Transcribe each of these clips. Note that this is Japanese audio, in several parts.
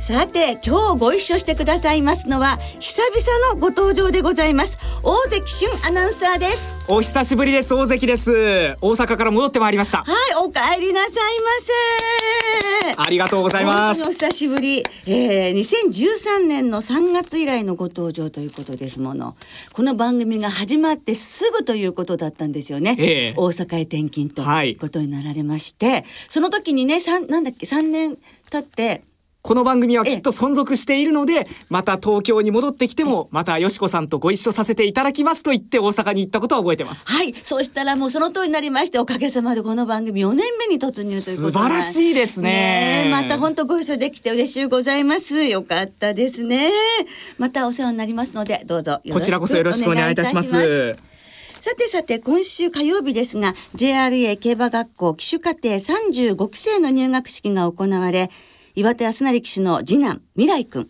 さて今日ご一緒してくださいますのは久々のご登場でございます。大関俊アナウンサーです。お久しぶりです大関です。大阪から戻ってまいりました。はいお帰りなさいませ。ありがとうございます。お久しぶり、えー、2013年の3月以来のご登場ということですもの。この番組が始まってすぐということだったんですよね、えー、大阪へ転勤とい。うことになられまして、はい、その時にねなんだっけ3年経ってこの番組はきっと存続しているのでまた東京に戻ってきてもまたよしこさんとご一緒させていただきますと言って大阪に行ったことは覚えてます。はい。そうしたらもうその通りになりましておかげさまでこの番組4年目に突入ということ素晴らしいですね、ね、また本当ご一緒できて嬉しいございます。よかったですね。またお世話になりますのでどうぞこちらこそよろしくお願いいたします。さてさて今週火曜日ですが JRA 競馬学校騎手課程35期生の入学式が行われ岩手康成騎手の次男未来君。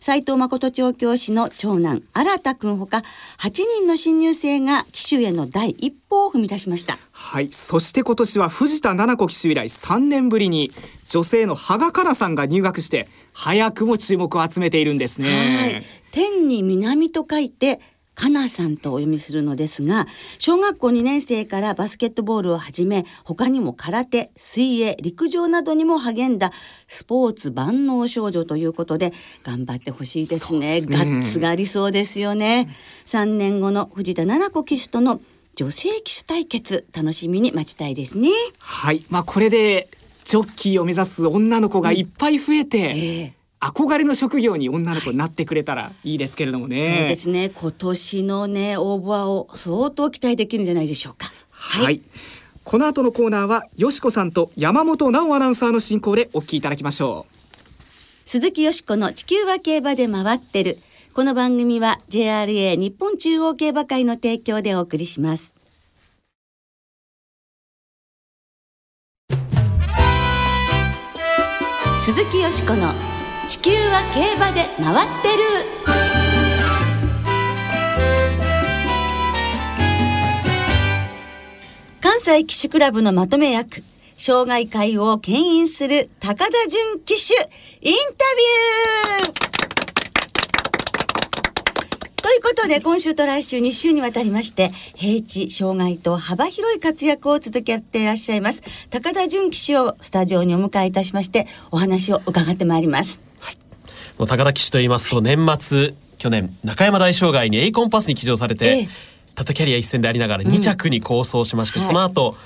斉藤誠調教師の長男新田君ほか8人の新入生が騎手への第一歩を踏み出しました。はい。そして今年は藤田七子騎手以来3年ぶりに女性の羽賀香奈さんが入学して早くも注目を集めているんですね。天に南と書いてかなさんとお読みするのですが小学校2年生からバスケットボールをはじめ他にも空手水泳陸上などにも励んだスポーツ万能少女ということで頑張ってほしいですね、ね、ガッツがありそうですよね、3年後の藤田七子騎手との女性騎手対決楽しみに待ちたいですね。はい。まあこれでジョッキーを目指す女の子がいっぱい増えて、うんえ。ー憧れの職業に女の子になってくれたらいいですけれどもね。そうですね。今年のね応募はを相当期待できるんじゃないでしょうか。はい、はい、この後のコーナーはよしこさんと山本直アナウンサーの進行でお聞きいただきましょう。鈴木よしこの地球は競馬で回ってる。この番組は JRA 日本中央競馬会の提供でお送りします。鈴木よしこの地球は競馬で回ってる。関西騎手クラブのまとめ役障害会を牽引する高田純騎手インタビュー。ということで今週と来週2週にわたりまして平地障害と幅広い活躍を続けていらっしゃいます高田純騎手をスタジオにお迎えいたしましてお話を伺ってまいります。もう高田騎手と言いますと年末去年中山大障害にエイコンパスに騎乗されて、ええ、タタキャリア一戦でありながら2着に構想しまして、うん、その後、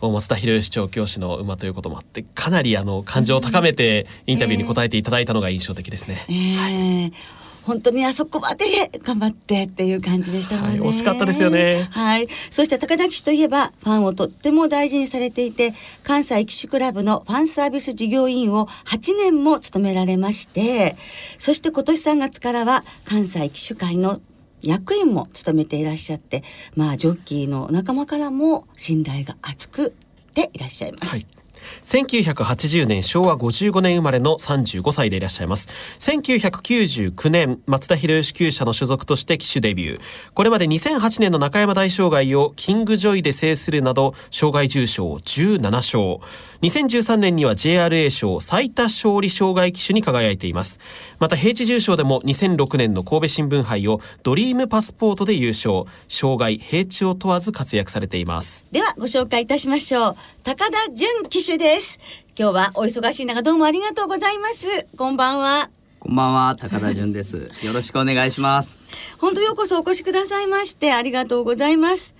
はい、松田博義調教師の馬ということもあってかなりあの感情を高めてインタビューに答えていただいたのが印象的ですね。えー、はい本当にあそこまで頑張ってっていう感じでしたもんね、はい、惜しかったですよね。はい。そして高田騎手といえばファンをとっても大事にされていて関西騎手クラブのファンサービス事業委員を8年も務められましてそして今年3月からは関西騎手会の役員も務めていらっしゃってまあジョッキーの仲間からも信頼が厚くでいらっしゃいます。はい1980年昭和55年生まれの35歳でいらっしゃいます。1999年松田博義厩舎の所属として騎手デビュー。これまで2008年の中山大障害をキングジョイで制するなど障害重賞17勝。2013年には JRA 賞最多勝利障害騎手に輝いています。また平地重賞でも2006年の神戸新聞杯をドリームパスポートで優勝。障害平地を問わず活躍されています。ではご紹介いたしましょう。高田純騎手です。今日はお忙しい中どうもありがとうございます。こんばんは。こんばんは高田純です。よろしくお願いします。本当ようこそお越しくださいましてありがとうございます。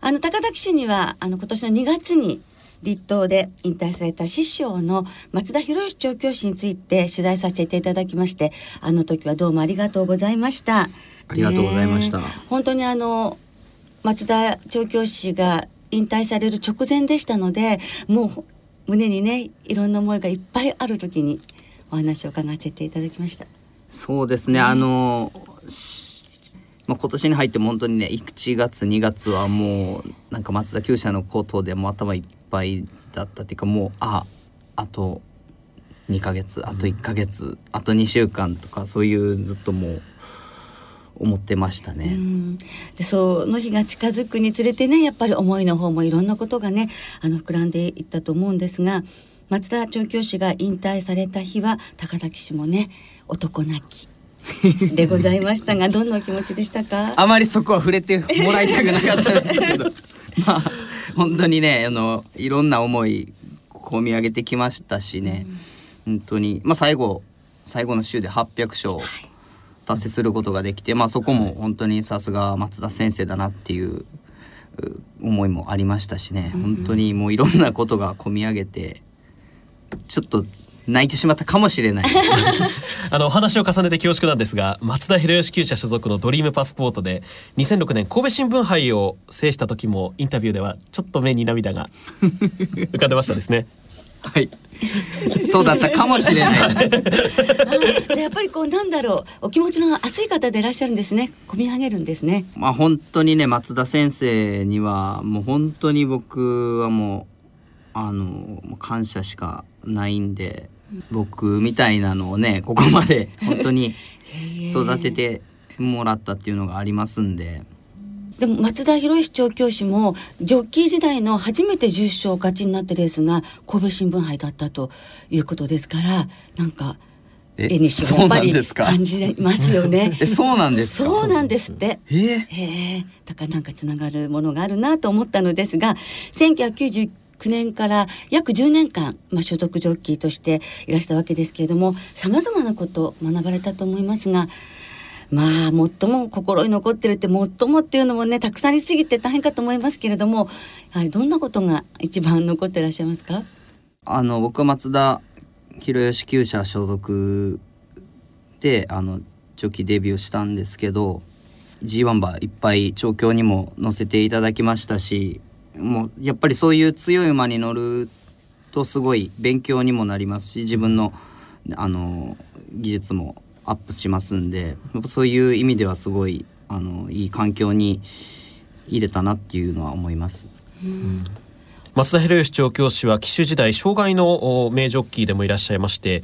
あの高田騎手にはあの今年の2月に立東で引退された師匠の松田博之調教師について取材させていただきましてあの時はどうもありがとうございました。ありがとうございました、本当にあの松田調教師が引退される直前でしたのでもう胸にねいろんな思いがいっぱいある時にお話を伺わせていただきました。そうですね、あのしまあ、今年に入っても本当にね1月2月はもうなんか松田厩舎のことでもう頭いっぱいだったっていうかもうああと2ヶ月あと1ヶ月、あと2週間とかそういうずっともう思ってましたね。うん。でその日が近づくにつれてねやっぱり思いの方もいろんなことがねあの膨らんでいったと思うんですが松田調教師が引退された日は高田騎手もね男泣きでございましたが どんなお気持ちでしたか？あまりそこは触れてもらいたくなかったんですけど。まあ本当にねあのいろんな思い込み上げてきましたしね、本当にまあ最後最後の週で800勝達成することができて、まあそこも本当にさすが松田先生だなっていうう思いもありましたしね、本当にもういろんなことが込み上げてちょっと泣いてしまったかもしれない。あのお話を重ねて恐縮なんですが松田博義厩舎所属のドリームパスポートで2006年神戸新聞杯を制した時もインタビューではちょっと目に涙が浮かんでましたですね。はい、そうだったかもしれない。やっぱりこうなんだろうお気持ちの熱い方でいらっしゃるんですね。込み上げるんですね。まあ本当にね松田先生にはもう本当に僕はもうあの感謝しかないんで僕みたいなのをねここまで本当に育ててもらったっていうのがありますんででも松田博之調教師もジョッキー時代の初めて重賞勝ちになったレースが神戸新聞杯だったということですからなんかえ絵にしもやっぱり感じますよね。えそうなんですか？そうなんですって。えー？へえ、だからなんかつながるものがあるなと思ったのですが、1999年から約10年間、まあ、所属ジョッキーとしていらしたわけですけれども、さまざまなことを学ばれたと思いますが、まあ最も心に残ってるって最もっていうのもねたくさんありすぎて大変かと思いますけれどもやはりどんなことが一番残ってらっしゃいますか？あの僕は松田博義厩舎所属であの長期デビューしたんですけど G1 馬いっぱい調教にも乗せていただきましたしもうやっぱりそういう強い馬に乗るとすごい勉強にもなりますし自分のあの技術もアップしますんでやっぱそういう意味ではすごいあのいい環境に入れたなっていうのは思います。松田博義調教師は騎手時代障害のお名ジョッキーでもいらっしゃいまして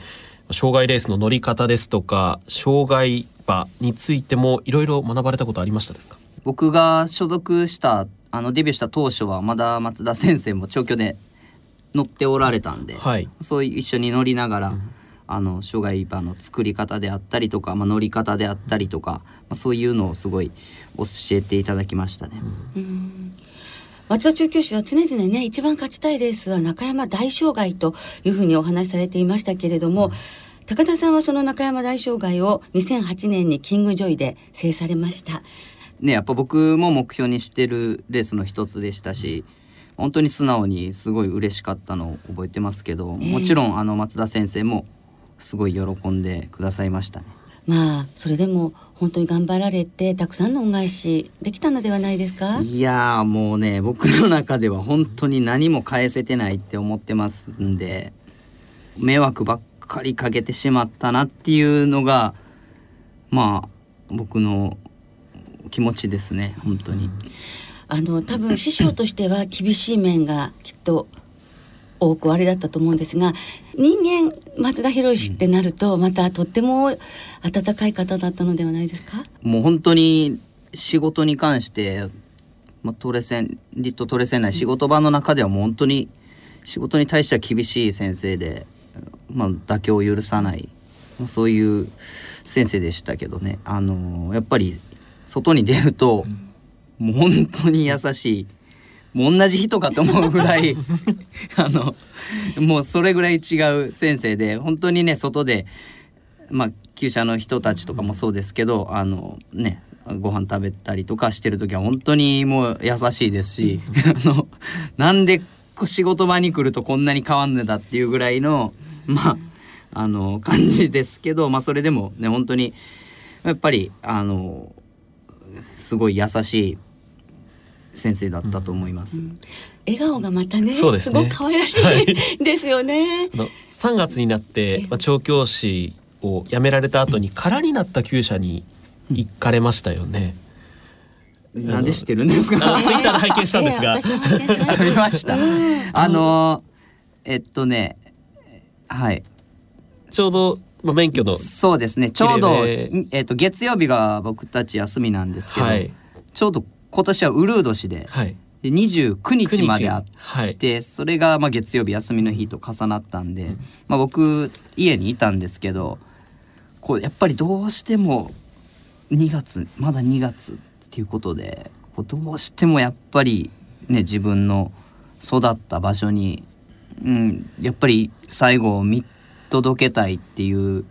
障害レースの乗り方ですとか障害馬についてもいろいろ学ばれたことありましたですか？僕が所属したあのデビューした当初はまだ松田先生も調教で乗っておられたんで、はい。そういう一緒に乗りながら、あの障害馬の作り方であったりとか、まあ、乗り方であったりとか、まあ、そういうのをすごい教えていただきましたね。松田調教師は常々ね一番勝ちたいレースは中山大障害というふうにお話しされていましたけれども、高田さんはその中山大障害を2008年にキングジョイで制されました。ねやっぱ僕も目標にしてるレースの一つでしたし本当に素直にすごい嬉しかったのを覚えてますけど、ええもちろんあの松田先生もすごい喜んでくださいましたね。まあそれでも本当に頑張られてたくさんの恩返しできたのではないですか？いやーもうね僕の中では本当に何も返せてないって思ってますんで迷惑ばっかりかけてしまったなっていうのがまあ僕の気持ちですね本当に。あの多分師匠としては厳しい面がきっと多くおありだったと思うんですが人間松田博之ってなるとまたとっても温かい方だったのではないですか？もう本当に仕事に関して、まあ、トレセンリットトレセン内仕事場の中ではもう本当に仕事に対しては厳しい先生で、まあ、妥協を許さない、まあ、そういう先生でしたけどねあのやっぱり外に出ると、もう本当に優しい。もう同じ人かと思うぐらい あのもうそれぐらい違う先生で本当にね外でまあ厩舎の人たちとかもそうですけどあのねご飯食べたりとかしてる時は本当にもう優しいですし あのなんで仕事場に来るとこんなに変わんねだっていうぐらいのまああの感じですけどまあそれでもね本当にやっぱりあのすごい優しい先生だったと思います。笑顔がまたねそうですね。ごく可愛らしはいいですよね。あの3月になって、まあ、調教師を辞められた後に空になった厩舎に行かれましたよね。なんで知ってるんですか？あのツイッターで拝見したんですが。え え私も拝見しました。あのえっとねはい。ちょうど、まあ、免許のそうですね。ちょうど、えっと月曜日が僕たち休みなんですけど、はい。ちょうど今年はウルー年ではい。で29日まであっはい。てそれがまあ月曜日休みの日と重なったんで、まあ、僕家にいたんですけどこうやっぱりどうしても2月まだ2月っていうことでどうしてもやっぱりね自分の育った場所に、うん、やっぱり最後を見届けたいっていう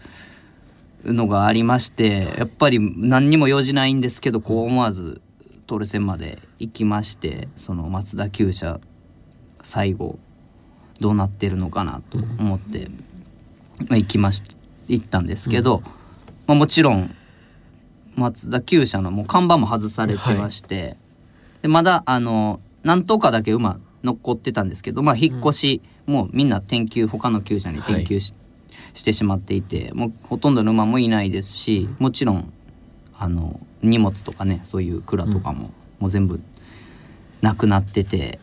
のがありましてやっぱり何にも用事ないんですけどこう思わずトル線まで行きましてその松田厩舎最後どうなってるのかなと思って、まあ、行きまし行ったんですけど、まあ、もちろん松田厩舎のもう看板も外されてまして、でまだあの何頭かだけ馬残ってたんですけど、まあ、引っ越し、もうみんな転休他の厩舎に転休し,、してしまっていてもうほとんどの馬もいないですしもちろんあの荷物とかねそういう蔵とかも、もう全部なくなってて。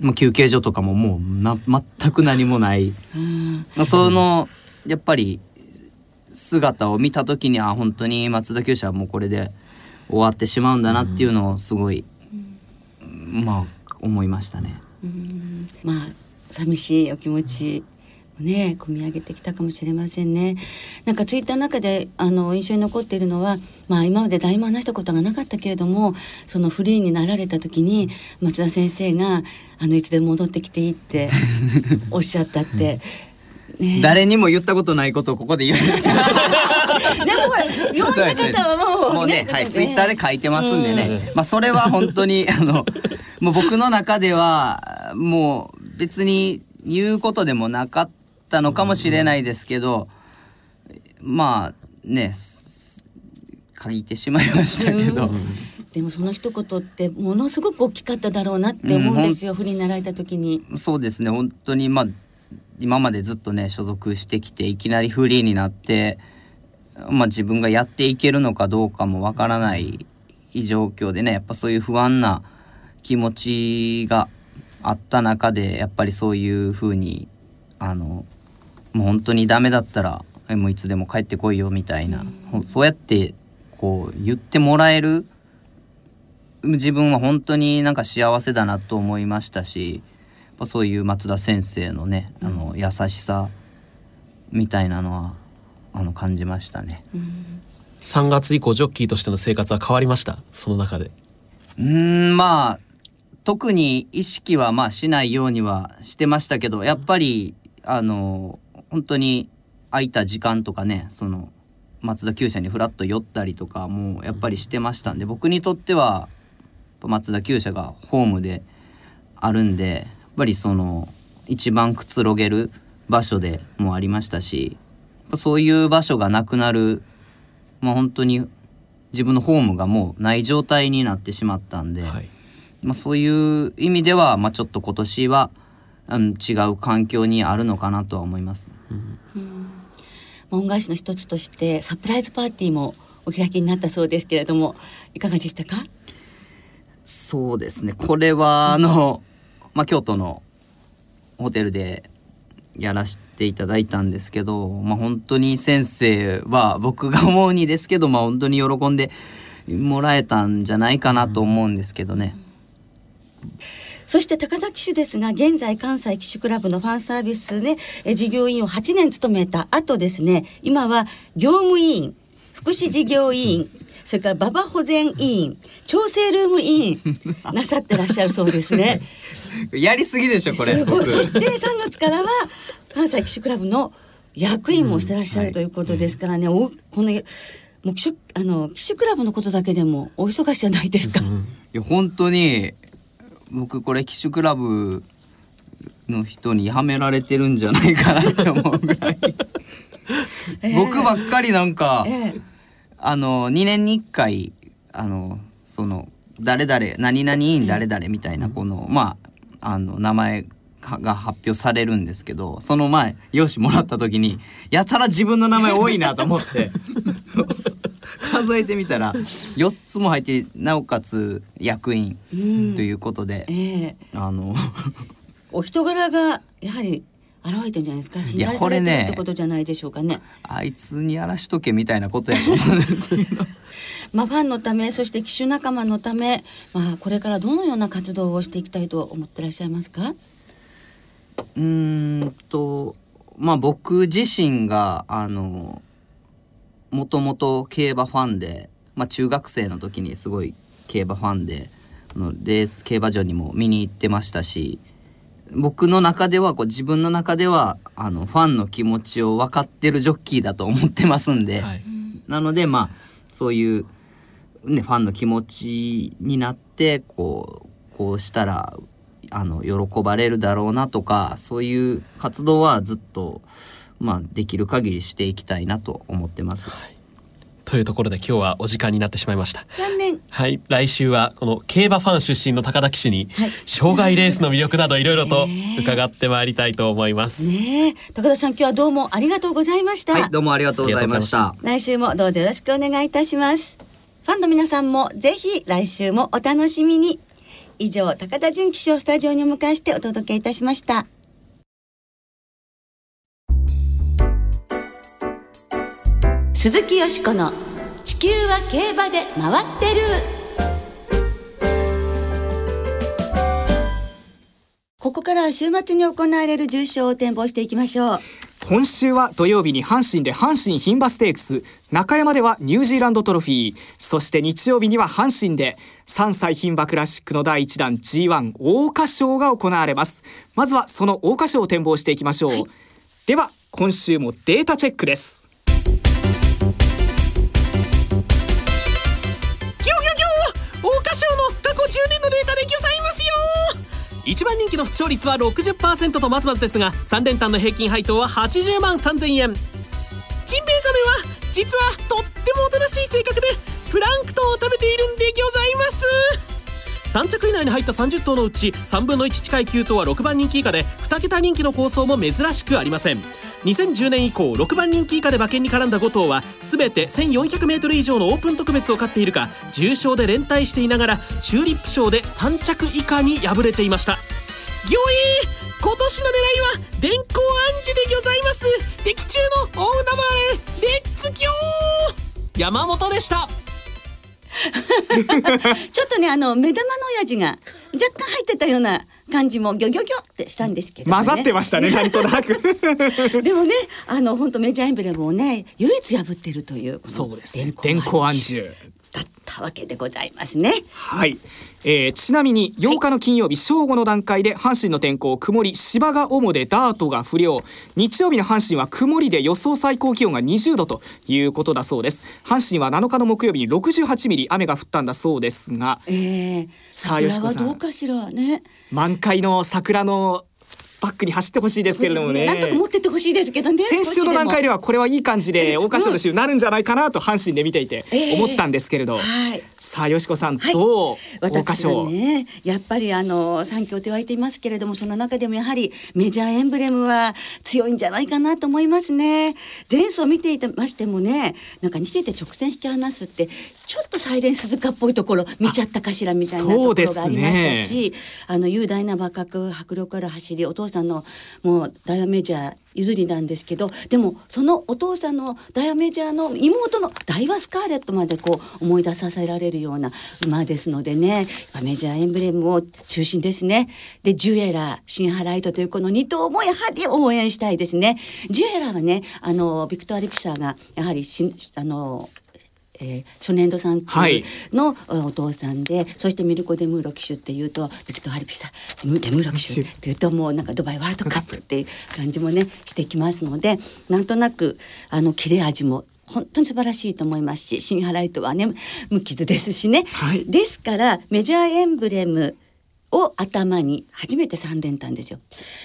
もう休憩所とかももうな全く何もない、うん。まあ、そのやっぱり姿を見た時には本当に松田厩舎はもうこれで終わってしまうんだなっていうのをすごい、まあ思いましたね。うん。まあ寂しいお気持ち。もね込み上げてきたかもしれませんね。なんかツイッターの中であの印象に残っているのは、まあ今まで誰も話したことがなかったけれども、そのフリーになられた時に松田先生があのいつでも戻ってきていいって おっしゃったって。ね、誰にも言ったことないことをここで言うんですよ。でもほら読んだ方はもうもうね、はい、ツイッターで書いてますんでね、まあそれは本当に あのもう僕の中ではもう別に言うことでもなかったのかもしれないですけど、まあねす書いてしまいましたけど、でもその一言ってものすごく大きかっただろうなって思うんですよ、不利になられた時に。そうですね本当にまあ今までずっとね所属してきていきなりフリーになって、まあ、自分がやっていけるのかどうかもわからない状況でねやっぱそういう不安な気持ちがあった中でやっぱりそういうふうにあのもう本当にダメだったらえもういつでも帰ってこいよみたいな、ほん。そうやってこう言ってもらえる自分は本当になんか幸せだなと思いましたしやっぱそういう松田先生のねあの優しさみたいなのはあの感じましたね。3月以降ジョッキーとしての生活は変わりました？その中で。うーんまあ特に意識はまあしないようにはしてましたけどやっぱりあの本当に空いた時間とかねその松田厩舎にフラッと寄ったりとかもやっぱりしてましたんで僕にとっては松田厩舎がホームであるんでやっぱりその一番くつろげる場所でもありましたしそういう場所がなくなるまあ本当に自分のホームがもうない状態になってしまったんで、はい。まあ、そういう意味では、まあ、ちょっと今年は、うん、違う環境にあるのかなとは思います。恩返しの一つとしてサプライズパーティーもお開きになったそうですけれどもいかがでしたか？そうですねこれはあの、まあ、京都のホテルでやらせていただいたんですけど、まあ、本当に先生は僕が思うにですけど、まあ、本当に喜んでもらえたんじゃないかなと思うんですけどね。そして高田騎手ですが現在関西騎手クラブのファンサービスねえ事業委員を8年務めた後ですね今は業務委員福祉事業委員それから馬場保全委員調整ルーム委員なさってらっしゃるそうですね。やりすぎでしょこれ。そして3月からは関西騎手クラブの役員もしてらっしゃるということですからね、おこのもう騎手あの騎手クラブのことだけでもお忙しいじゃないですか。いや本当に僕これ騎手クラブの人にはめられてるんじゃないかなって思うぐらい。ええ僕ばっかりなんか、ええあの2年に1回あのその誰々何々委員誰々みたいなこの、まああの名前が発表されるんですけどその前用紙もらった時にやたら自分の名前多いなと思って数えてみたら4つも入ってなおかつ役員うんということで、ええ。あのお人柄がやはり現れてるんじゃないですか？信や頼されてるってことじゃないでしょうかね。あいつにやらしとけみたいなことやと思うんですけど まあファンのためそして機種仲間のためまあこれからどのような活動をしていきたいと思ってらっしゃいますか？うーんとまあ僕自身があのもともと競馬ファンで、まあ、中学生の時にすごい競馬ファンであのレース競馬場にも見に行ってましたし僕の中ではこう自分の中ではあのファンの気持ちを分かってるジョッキーだと思ってますんで、はい。なのでまあそういう、ね、ファンの気持ちになってこうこうしたらあの喜ばれるだろうなとかそういう活動はずっと、まあ、できる限りしていきたいなと思ってます。というところで今日はお時間になってしまいました。残念。はい。来週はこの競馬ファン出身の高田騎手にはい。障害レースの魅力などいろいろと 伺ってまいりたいと思います、ねえ。高田さん今日はどうもありがとうございました、はい、どうもありがとうございました。来週もどうぞよろしくお願いいたします。ファンの皆さんもぜひ来週もお楽しみに以上高田純騎手をスタジオにお迎えしてお届けいたしました。鈴木よしこの地球は競馬で回ってる。ここからは週末に行われる重賞を展望していきましょう。今週は土曜日に阪神で阪神牝馬ステークス中山ではニュージーランドトロフィーそして日曜日には阪神で3歳牝馬クラシックの第1弾 G1 桜花賞が行われます。まずはその桜花賞を展望していきましょう、では今週もデータチェックです。ギョギョギョ桜花賞の過去10年のデータでございます1番人気の勝率は60%とまずまずですが3連単の平均配当は80万3000円。ジンベエザメは実はとってもおとなしい性格でプランクトンを食べているんでございます。3着以内に入った30頭のうち3分の1近い9頭は6番人気以下で2桁人気の構想も珍しくありません。2010年以降6番人気以下で馬券に絡んだ5頭は全て 1400m 以上のオープン特別を勝っているか重賞で連帯していながらチューリップ賞で3着以下に敗れていました。ギョエー今年の狙いは電光暗示でございます。敵中の大海原レッツギョー！山本でした。ちょっとねあの目玉の親父が若干入ってたような感じもギョギョギョってしたんですけど、ね、混ざってましたね なんとなく。でもねあの本当メジャーエンブレムをね唯一破ってるというそうですね。電光暗示だったわけでございますね。はい、えーちなみに8日の金曜日正午の段階で阪神の天候曇り芝が主でダートが不良。日曜日の阪神は曇りで予想最高気温が20度ということだそうです。阪神は7日の木曜日に68ミリ雨が降ったんだそうですが。えー、さあ桜はよしこさんどうかしらね。満開の桜のバックに走ってほしいですけれどもね。なんとか持ってってほしいですけどね。先週の段階でははこれはいい感じで桜花賞の週になるんじゃないかなと阪神で見ていてええ。思ったんですけれど、はい。さあよしこさん、はい。どう？桜花賞、ねやっぱりあの三強と言われていますけれどもその中でもやはりメジャーエンブレムは強いんじゃないかなと思いますね。前走見ていましてもねなんか逃げて直線引き離すってちょっとサイレン鈴鹿っぽいところ見ちゃったかしらみたいなところがありましたしあの雄大な馬格迫力ある走りお父さんのもうダイヤメジャー譲りなんですけどでもそのお父さんのダイヤメジャーの妹のダイワスカーレットまでこう思い出させられるような馬ですのでねメジャーエンブレムを中心ですね。でジュエラーシンハライトというこの2頭もやはり応援したいですね。ジュエラーはねあのヴィクトワールピサがやはりしあのえー初年度産駒はい級のお父さんで、そしてミルコ・デムーロ騎手っていうとヴィクトワールピサデムーロ騎手っていうともうなんかドバイワールドカップっていう感じもねしてきますのでなんとなくあの切れ味も本当に素晴らしいと思いますしシンハライトはね無傷ですしね、はい。ですからメジャーエンブレムを頭に初めて3連単ですよ、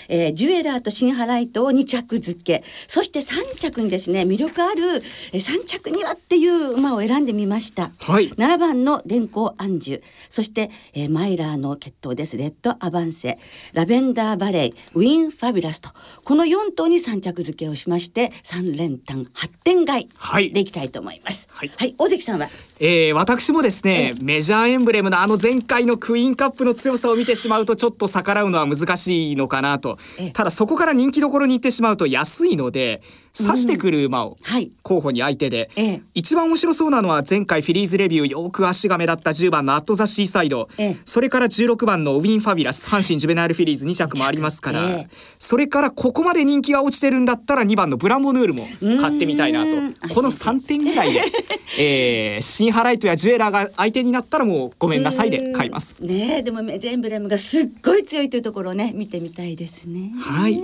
えー、ジュエラーとシンハライトを2着付け。そして3着にですね魅力ある3着にはっていう馬を選んでみました、はい、7番の電光アンジュそして、えー、マイラーの決闘です。レッドアバンセ。ラベンダーバレーウィンファビュラスと。この4頭に3着付けをしまして3連単8点買いでいきたいと思います、はい、はい、大関さんは？えー、私もですねメジャーエンブレムのあの前回のクイーンカップの強さを見てしまうとちょっと逆らうのは難しいのかなと。ただそこから人気どころに行ってしまうと安いので刺してくる馬を候補に相手で、うんはい、一番面白そうなのは前回フィリーズレビューよく足が目立った10番のアット・ザ・シーサイド、それから16番のウィン・ファビュラス阪神ジュベナイルフィリーズ2着もありますから、それからここまで人気が落ちてるんだったら2番のブランボヌールも買ってみたいなと。この3点ぐらいで、えー、シンハライトやジュエラーが相手になったらもうごめんなさいで買います。ねでもメジャーエンブレムがすっごい強いというところをね見てみたいですね。はい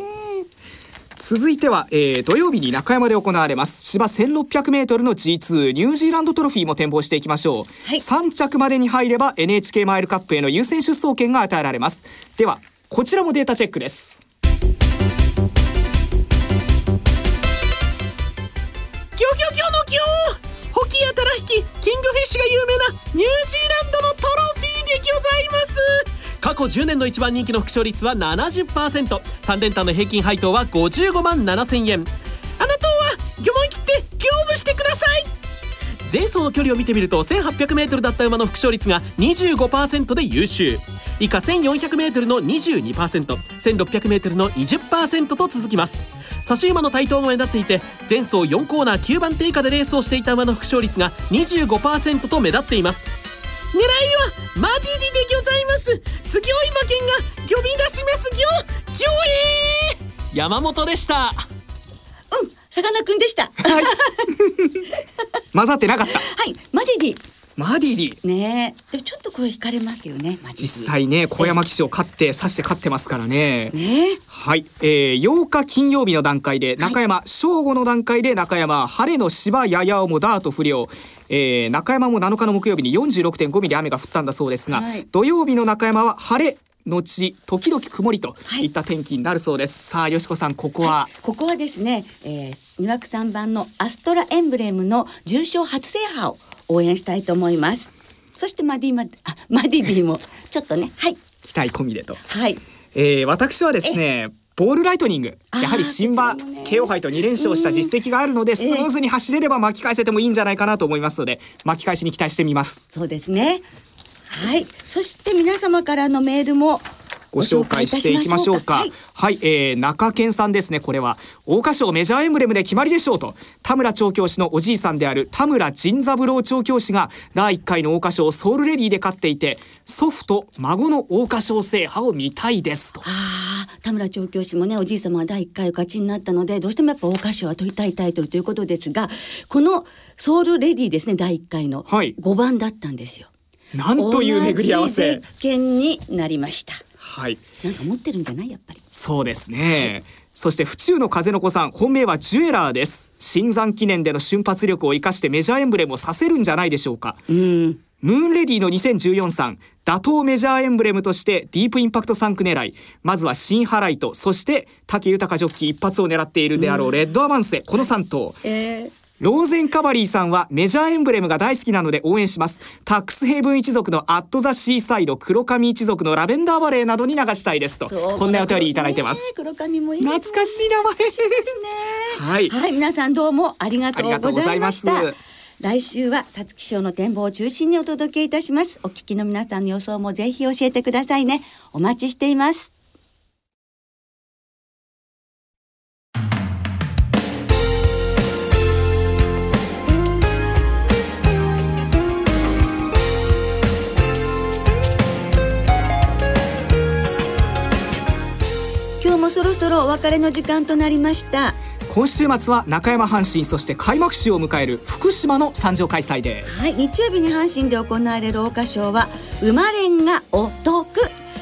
続いては、えー、土曜日に中山で行われます。芝 1600m の G2 ニュージーランドトロフィーも展望していきましょう、はい、3着までに入れば NHK マイルカップへの優先出走権が与えられます。ではこちらもデータチェックです。キョキョキョのキョホキやタラヒキキングフィッシュが有名なニュージーランドのトロフィーでございます過去10年の一番人気の副勝率は 70%3 連単の平均配当は55万7000円。あなたは魚門切って興奮してください。前走の距離を見てみると 1800m だった馬の副勝率が25%で優秀。以下 1400m の 22%1600m の20%と続きます。差し馬の台頭も目立っていて前走4コーナー9番手以下でレースをしていた馬の副勝率が25%と目立っています。狙いはマディデでございます。すぎょい馬券が魚び出しますぎょぎょえー、山本でした。うんさかなクンでした。はい。混ざってなかった。はいマディディマディディねでもちょっとこれ惹かれますよね実際ね小山騎手を勝って指して勝ってますからね。ねはい、えー、8日金曜日の段階で中山、はい、正午の段階で中山晴れの芝ややおもダート不良。えー、中山も7日の木曜日に46.5ミリ雨が降ったんだそうですが、はい、土曜日の中山は晴れ後時々曇りとい。った天気になるそうです、はい、さあよしこさんここは、はい、ここはですね、えー、2枠3番のアストラエンブレムの重賞初制覇を応援したいと思います。そしてマディマあマディディも ちょっとねはい。期待込みでと。はい、えー、私はですねボールライトニング。やはり新馬 KO 杯と2連勝した実績があるのでスムーズに走れれば巻き返せてもいいんじゃないかなと思いますので巻き返しに期待してみます。そうですね。はい。そして皆様からのメールもご紹介していきましょうか。はい、はい、えー、中堅さんですね。これは桜花賞メジャーエンブレムで決まりでしょうと。田村調教師のおじいさんである田村仁三郎調教師が第1回の桜花賞ソウルレディで勝っていて、祖父と孫の桜花賞制覇を見たいですと。ああ、田村調教師もね、おじい様は第1回お勝ちになったので、どうしてもやっぱ桜花賞は取りたいタイトルということですが、このソウルレディですね、第1回の5番だったんですよ。はい、なんという巡り合わせ。権になりました。はい。なんか持ってるんじゃない？やっぱり。そうですね。そして府中の風の子さん本命はジュエラーです。新山記念での瞬発力を生かしてメジャーエンブレムをさせるんじゃないでしょうか。うん。ムーンレディの2014さん打倒メジャーエンブレムとしてディープインパクト3区狙い。まずは新ハライトそして武豊ジョッキー一発を狙っているであろうレッドアマンセこの3頭、えーローゼンカバリーさんはメジャーエンブレムが大好きなので応援します。タックスヘイブン一族のアットザシーサイド黒髪一族のラベンダーバレーなどに流したいですと。こんなお便りいただいてます、ね、黒髪もいい、ね、懐かしい名前ですね。はい、はい、皆さんどうもありがとうございました。来週は皐月賞の展望を中心にお届けいたします。お聞きの皆さんの予想もぜひ教えてくださいね。お待ちしていますそろそろお別れの時間となりました。今週末は中山阪神そして開幕週を迎える福島の参上開催です。はい日曜日に阪神で行われる桜花賞は生まれんがお得。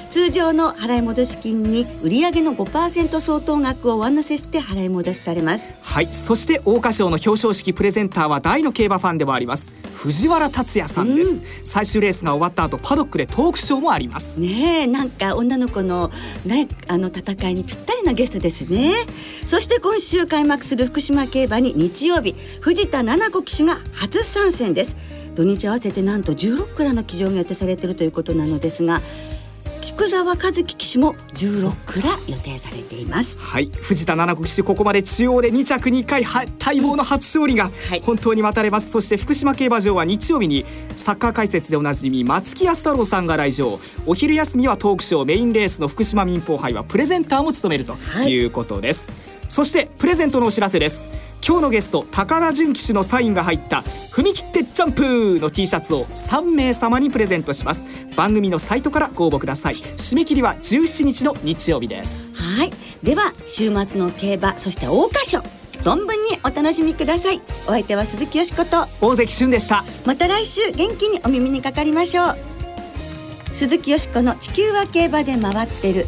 通常の払い戻し金に売上の5%相当額を上乗せして払い戻しされます。はいそして桜花賞の表彰式プレゼンターは大の競馬ファンでもあります藤原達也さんです、うん。最終レースが終わった後パドックでトークショーもあります。ねえなんか女の子のねあの戦いにぴったりなゲストですね。そして今週開幕する福島競馬に日曜日藤田七子騎手が初参戦です。土日合わせてなんと16クラの騎乗が予定されているということなのですが菊沢和樹騎手も16クラ予定されています。はい。藤田七子騎手ここまで中央で2着2回は待望の初勝利がはい。本当に待たれます、そして福島競馬場は日曜日にサッカー解説でおなじみ松木安太郎さんが来場。お昼休みはトークショーメインレースの福島民放杯はプレゼンターも務めるとはい。いうことです、そしてプレゼントのお知らせです。今日のゲスト高田純騎手のサインが入った踏み切ってジャンプの T シャツを3名様にプレゼントします。番組のサイトからご応募ください。締め切りは17日の日曜日です。はい。では週末の競馬そして桜花賞存分にお楽しみください。お相手は鈴木よしこと大関俊でした。また来週元気にお耳にかかりましょう。鈴木よしこの地球は競馬で回ってる